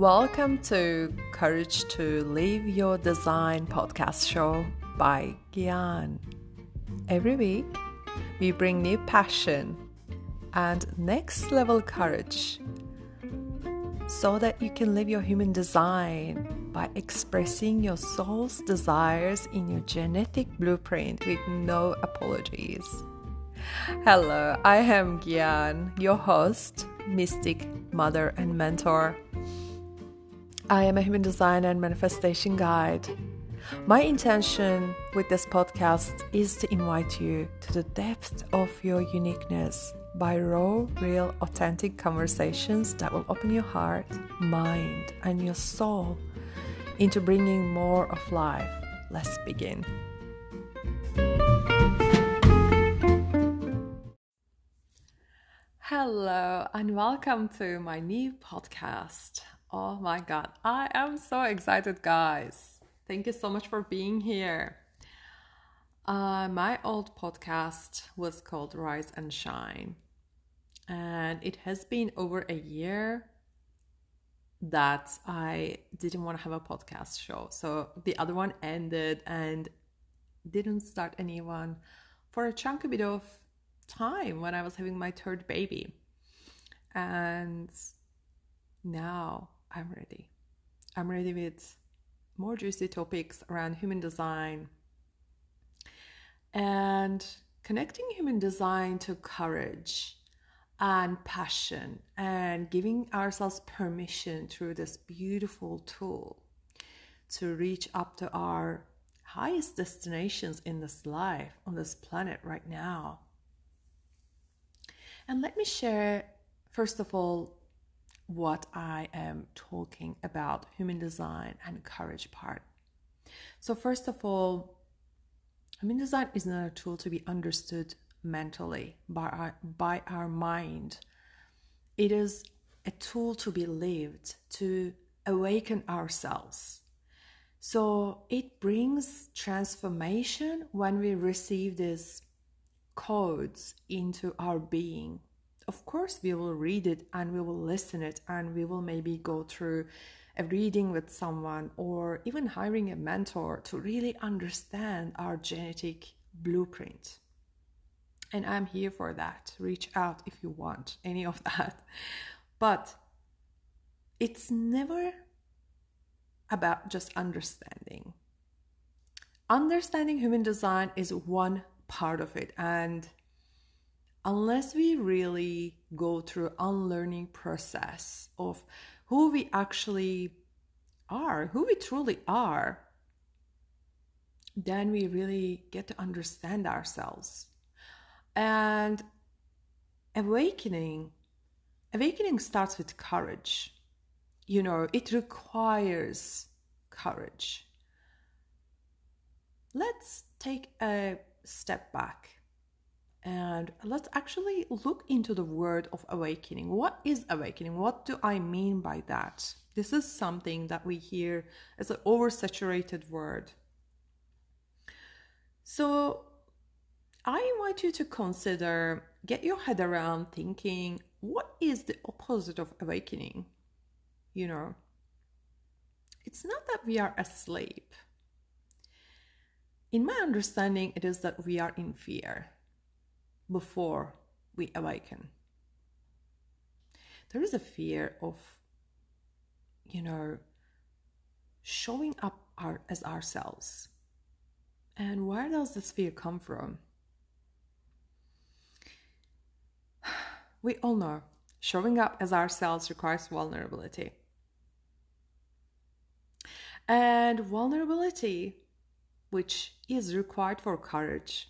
Welcome to Courage to Live Your Design podcast show by Gian. Every week, we bring new passion and next level courage so that you can live your human design by expressing your soul's desires in your genetic blueprint with no apologies. Hello, I am Gian, your host, mystic, mother, and mentor. I am a human designer and manifestation guide. My intention with this podcast is to invite you to the depth of your uniqueness by raw, real, authentic conversations that will open your heart, mind, and your soul into bringing more of life. Let's begin. Hello, and welcome to my new podcast. Oh my God, I am so excited, guys. Thank you so much for being here. Uh, my old podcast was called Rise and Shine, and it has been over a year that I didn't want to have a podcast show. So the other one ended and didn't start anyone for a chunky bit of time when I was having my third baby. And now I'm ready. I'm ready with more juicy topics around human design and connecting human design to courage and passion and giving ourselves permission through this beautiful tool to reach up to our highest destinations in this life on this planet right now and let me share, first of all, what I am talking about human design and courage part. So, first of all, human design is not a tool to be understood mentally by our, by our mind. It is a tool to be lived, to awaken ourselves. So it brings transformation when we receive these codes into our being. Of course, we will read it and we will listen it and we will maybe go through a reading with someone or even hiring a mentor to really understand our genetic blueprint. And I'm here for that. Reach out if you want any of that. But it's never about just understanding. Understanding human design is one part of it and unless we really go through unlearning process of who we actually are who we truly are then we really get to understand ourselves. And awakening awakening starts with courage. You know it requires courage. Let's take a step back and let's actually look into the word of awakening. What is awakening? What do I mean by that? This is something that we hear as an oversaturated word. So I invite you to consider, get your head around thinking, what is the opposite of awakening? You know, it's not that we are asleep in my understanding, it is that we are in fear before we awaken. There is a fear of, you know, showing up our, as ourselves. And where does this fear come from? We all know showing up as ourselves requires vulnerability. And vulnerability which is required for courage,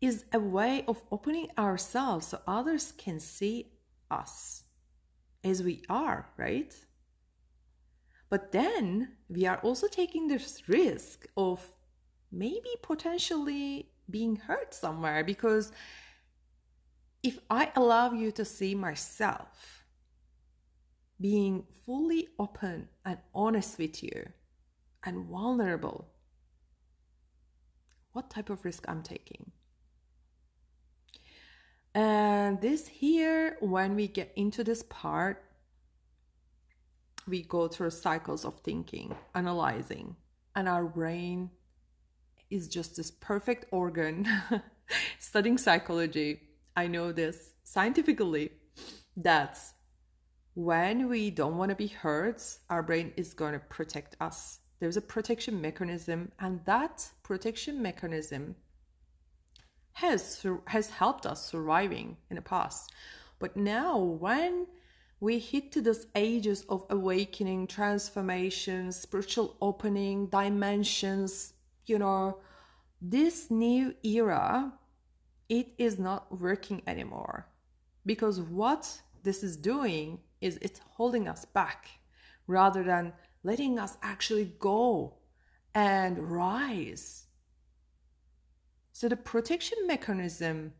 is a way of opening ourselves so others can see us as we are, right? But then we are also taking this risk of maybe potentially being hurt somewhere because if I allow you to see myself being fully open and honest with you, and vulnerable, what type of risk I'm taking. And this here, when we get into this part, we go through cycles of thinking, analyzing, and our brain is just this perfect organ. Studying psychology, I know this scientifically that when we don't want to be hurt, our brain is going to protect us. There's a protection mechanism, and that protection mechanism has has helped us surviving in the past. But now, when we hit to those ages of awakening, transformation, spiritual opening, dimensions, you know, this new era, it is not working anymore. Because what this is doing is it's holding us back rather than letting us actually go and rise. So the protection mechanism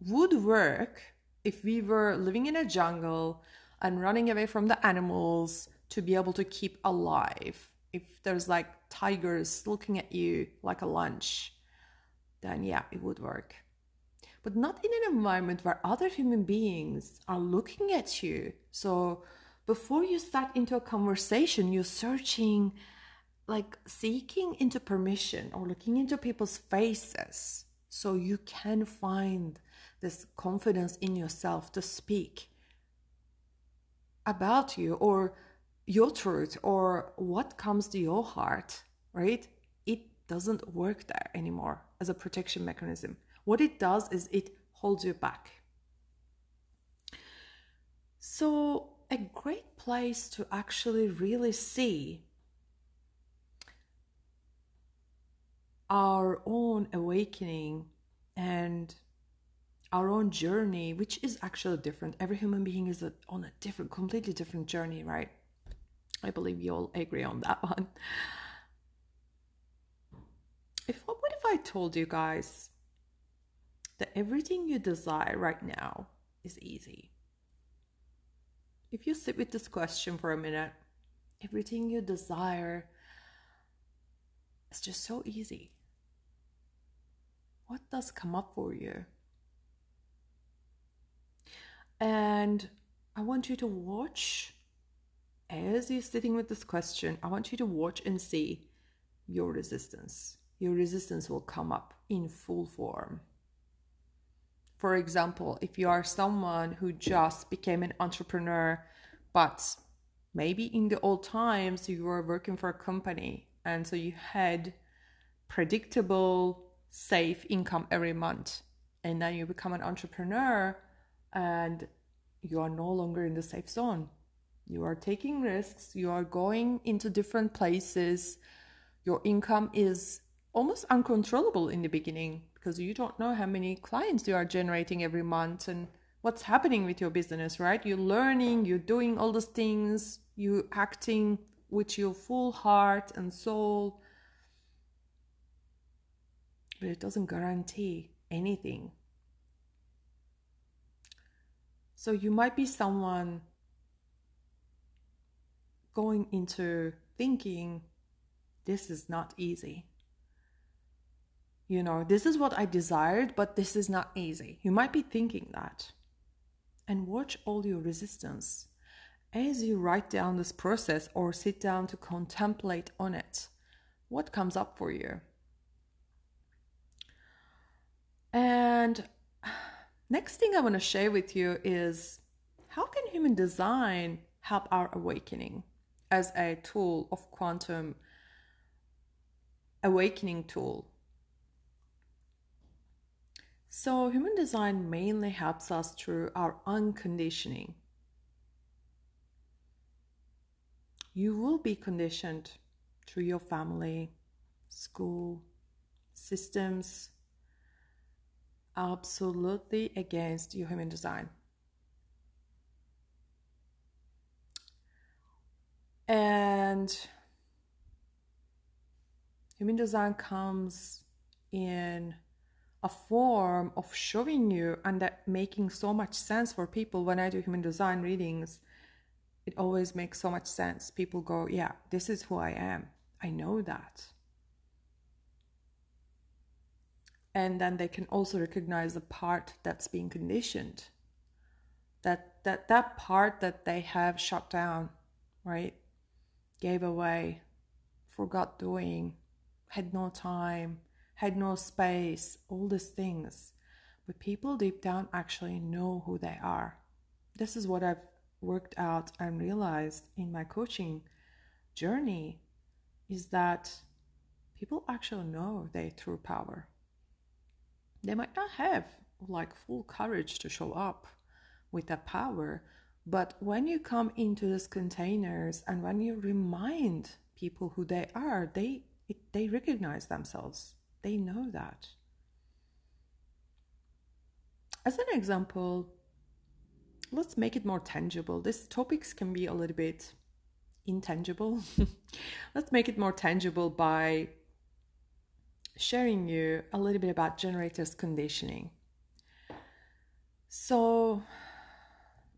would work if we were living in a jungle and running away from the animals to be able to keep alive, if there's like tigers looking at you like a lunch, then yeah, it would work. But not in an environment where other human beings are looking at you. So before you start into a conversation, you're searching, like seeking into permission or looking into people's faces so you can find this confidence in yourself to speak about you or your truth or what comes to your heart, right? It doesn't work there anymore as a protection mechanism. What it does is it holds you back. So, a great place to actually really see our own awakening and our own journey, which is actually different. Every human being is on a different, completely different journey, right? I believe you all agree on that one. If what if I told you guys that everything you desire right now is easy? If you sit with this question for a minute, everything you desire is just so easy. What does come up for you? And I want you to watch as you're sitting with this question. I want you to watch and see your resistance. Your resistance will come up in full form. For example, if you are someone who just became an entrepreneur, but maybe in the old times you were working for a company and so you had predictable, safe income every month, and then you become an entrepreneur and you are no longer in the safe zone. You are taking risks, you are going into different places. Your income is almost uncontrollable in the beginning because you don't know how many clients you are generating every month and what's happening with your business, right? You're learning, you're doing all those things, you're acting with your full heart and soul. But it doesn't guarantee anything so you might be someone going into thinking, this is not easy. You know, this is what I desired, but this is not easy. You might be thinking that. And watch all your resistance as you write down this process or sit down to contemplate on it. What comes up for you? And Next thing I want to share with you is how can human design help our awakening as a tool of quantum awakening tool? So, human design mainly helps us through our unconditioning. You will be conditioned through your family, school, systems, absolutely against your human design. And human design comes in a form of showing you and that making so much sense for people when I do human design readings. It always makes so much sense. People go, Yeah, this is who I am. I know that. And then they can also recognize the part that's being conditioned that that that part that they have shut down right? Gave away, forgot doing, had no time, had no space, all these things. But people deep down actually know who they are. This is what I've worked out and realized in my coaching journey is that people actually know their true power. They might not have like full courage to show up with that power, but when you come into these containers and when you remind people who they are, they they recognize themselves. They know that. As an example, let's make it more tangible. These topics can be a little bit intangible. let's make it more tangible by sharing you a little bit about generators conditioning. So,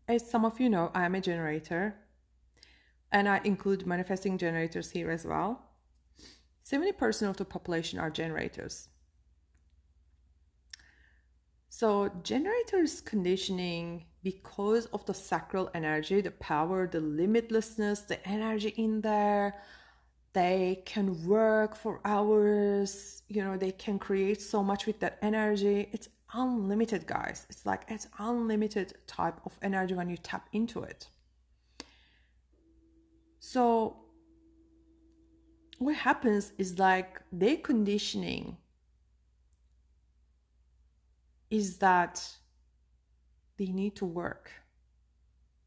as some of you know, I am a generator and I include manifesting generators here as well. 70% of the population are generators. So, generators conditioning because of the sacral energy, the power, the limitlessness, the energy in there. They can work for hours, you know, they can create so much with that energy. It's unlimited, guys. It's like it's unlimited type of energy when you tap into it. So what happens is like their conditioning is that they need to work.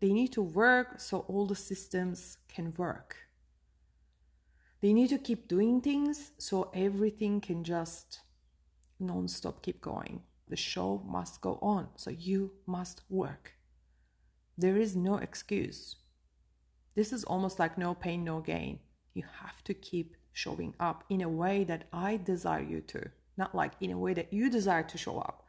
They need to work so all the systems can work. They need to keep doing things so everything can just non-stop keep going. The show must go on, so you must work. There is no excuse. This is almost like no pain, no gain. You have to keep showing up in a way that I desire you to, not like in a way that you desire to show up,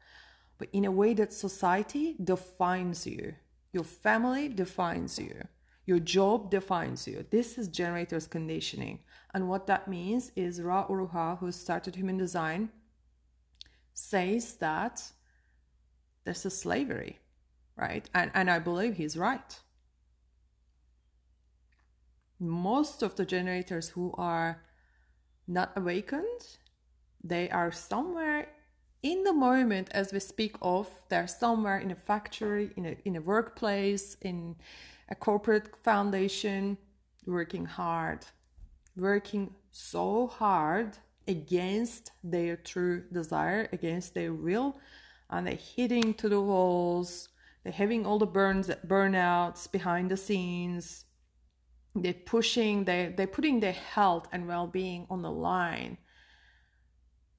but in a way that society defines you. Your family defines you. Your job defines you. This is generators conditioning. And what that means is Ra Uru Hu, who started human design, says that this is slavery, right? And, and I believe he's right. Most of the generators who are not awakened, they are somewhere in the moment as we speak of. They're somewhere in a factory, in a, in a workplace, in a corporate foundation, working hard, working so hard against their true desire, against their will, and they're hitting to the walls. They're having all the burns, burnouts behind the scenes. They're pushing, they they're putting their health and well-being on the line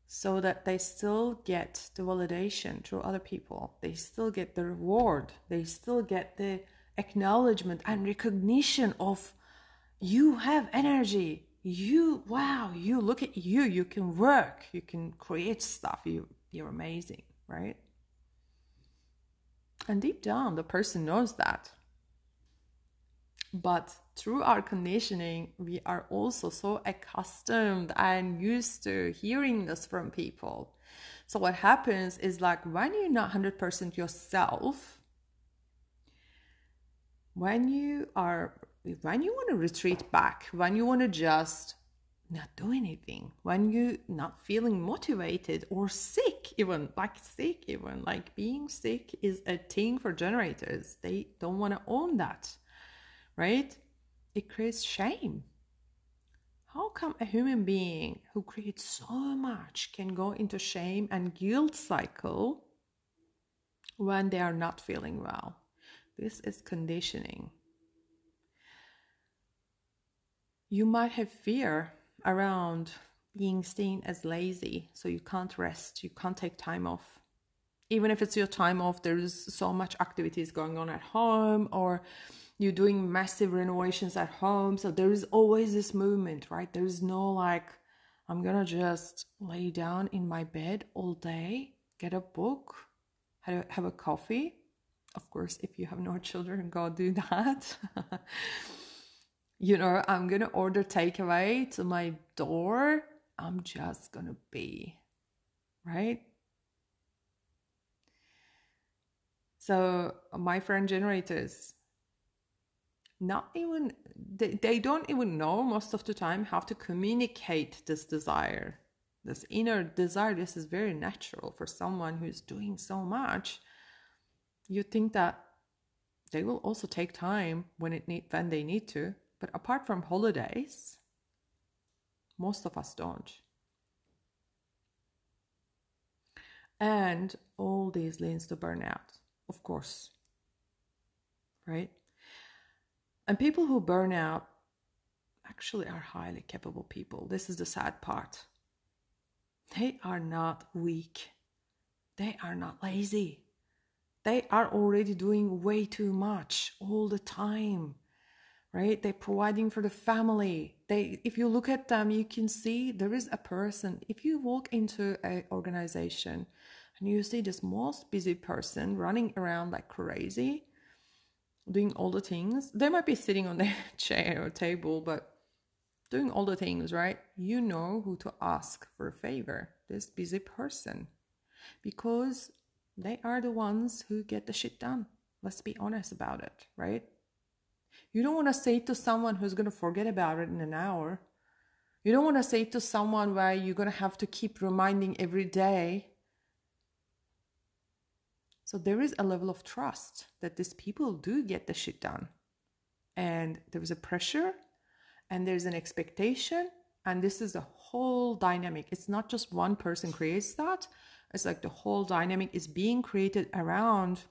so that they still get the validation through other people. They still get the reward. They still get the acknowledgement and recognition of you have energy. You wow you look at you. You can work. You can create stuff. You you're amazing right? And deep down the person knows that. But through our conditioning we are also so accustomed and used to hearing this from people so what happens is like when you're not 100% yourself when you are when you want to retreat back, when you want to just not do anything, when you're not feeling motivated or sick, even like sick, even like being sick is a thing for generators. They don't want to own that, right? It creates shame. How come a human being who creates so much can go into shame and guilt cycle when they are not feeling well? This is conditioning you might have fear around being seen as lazy, so you can't rest, you can't take time off. Even if it's your time off, there's so much activities going on at home, or you're doing massive renovations at home. So there is always this movement, right? There's no like, I'm gonna just lay down in my bed all day, get a book, have a coffee. Of course, if you have no children, go do that. you know, I'm gonna order takeaway to my door. I'm just gonna be, right? So, my friend generators, not even they, they don't even know most of the time how to communicate this desire this inner desire. This is very natural for someone who's doing so much. You think that they will also take time when it need when they need to but apart from holidays most of us don't. And all these leads to burnout of course right and people who burn out actually are highly capable people. This is the sad part. They are not weak. They are not lazy. They are already doing way too much all the time. Right? They're providing for the family. They if you look at them, you can see there is a person. If you walk into an organization and you see this most busy person running around like crazy, doing all the things. They might be sitting on their chair or table, but doing all the things, right? You know who to ask for a favor, this busy person, because they are the ones who get the shit done. Let's be honest about it, right? You don't want to say to someone who's going to forget about it in an hour. You don't want to say to someone where you're going to have to keep reminding every day so there is a level of trust that these people do get the shit done. And there is a pressure and there's an expectation. And this is a whole dynamic. It's not just one person creates that. It's like the whole dynamic is being created around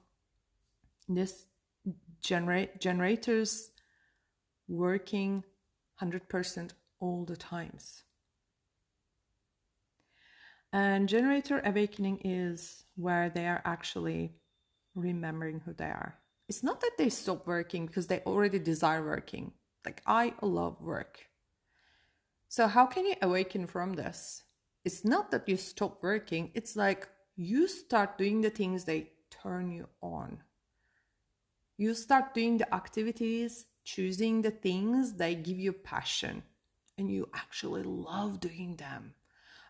this generate generators working 100% all the times. And generator awakening is where they are actually remembering who they are. It's not that they stop working because they already desire working. Like, I love work. So, how can you awaken from this? It's not that you stop working, it's like you start doing the things they turn you on. You start doing the activities, choosing the things they give you passion, and you actually love doing them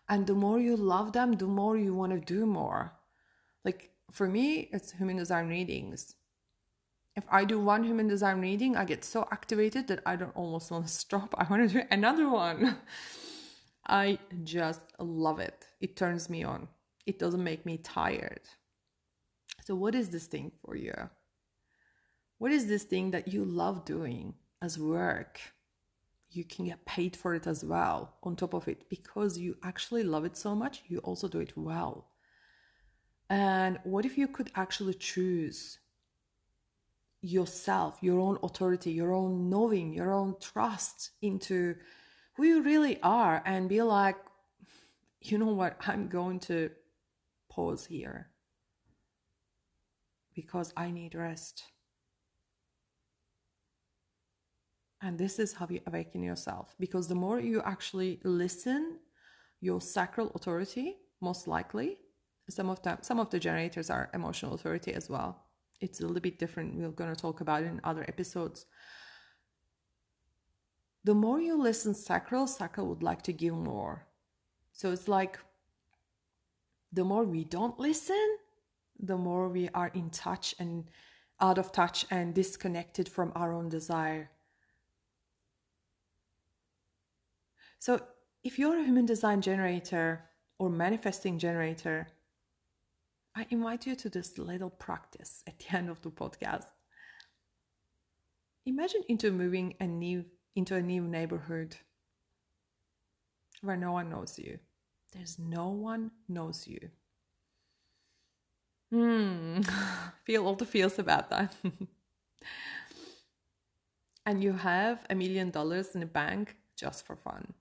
and the more you love them the more you want to do more. Like for me it's human design readings. If i do one human design reading i get so activated that i don't almost want to stop. I want to do another one. I just love it. It turns me on. It doesn't make me tired. So what is this thing for you? What is this thing that you love doing as work you can get paid for it as well on top of it because you actually love it so much, you also do it well. And what if you could actually choose yourself, your own authority, your own knowing, your own trust into who you really are and be like, you know what, I'm going to pause here because I need rest. And this is how you awaken yourself because the more you actually listen, your sacral authority, most likely, some of them, some of the generators are emotional authority as well. It's a little bit different. We're going to talk about it in other episodes. The more you listen sacral, sacral would like to give more. So it's like the more we don't listen, the more we are in touch and out of touch and disconnected from our own desire. So, if you're a human design generator or manifesting generator, I invite you to this little practice at the end of the podcast. Imagine into moving a new into a new neighborhood where no one knows you. There's no one knows you. Hmm, feel all the feels about that. and you have a million dollars in the bank just for fun.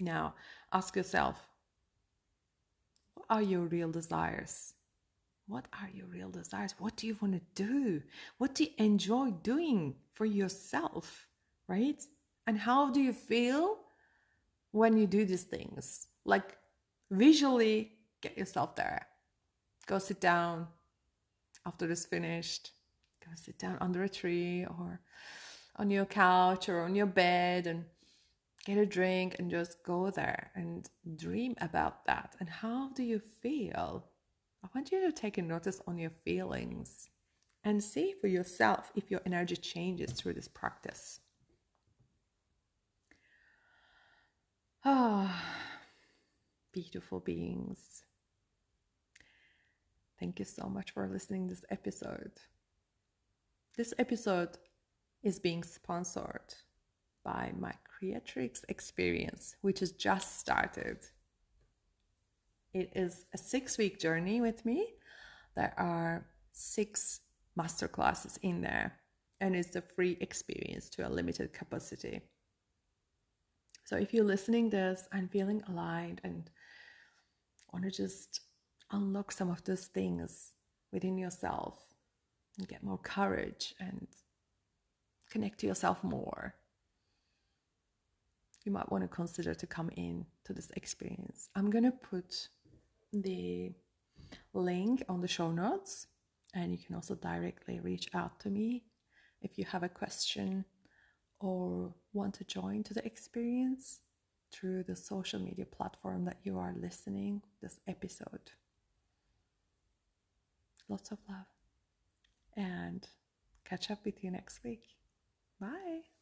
Now, ask yourself what are your real desires? What are your real desires? What do you want to do? What do you enjoy doing for yourself? Right? And how do you feel when you do these things? Like, visually get yourself there. Go sit down after this finished. Go sit down under a tree or on your couch or on your bed and get a drink and just go there and dream about that. And how do you feel? I want you to take a notice on your feelings. and see for yourself if your energy changes through this practice. Ah, beautiful beings. Thank you so much for listening to this episode. This episode is being sponsored by my Creatrix experience, which has just started. It is a six week journey with me. There are six masterclasses in there, and it's a free experience to a limited capacity. So if you're listening this and feeling aligned and want to just unlock some of those things within yourself and get more courage and connect to yourself more you might want to consider to come in to this experience. I'm to put the link on the show notes and you can also directly reach out to me if you have a question or want to join to the experience through the social media platform that you are listening this episode. Lots of love and catch up with you next week. Bye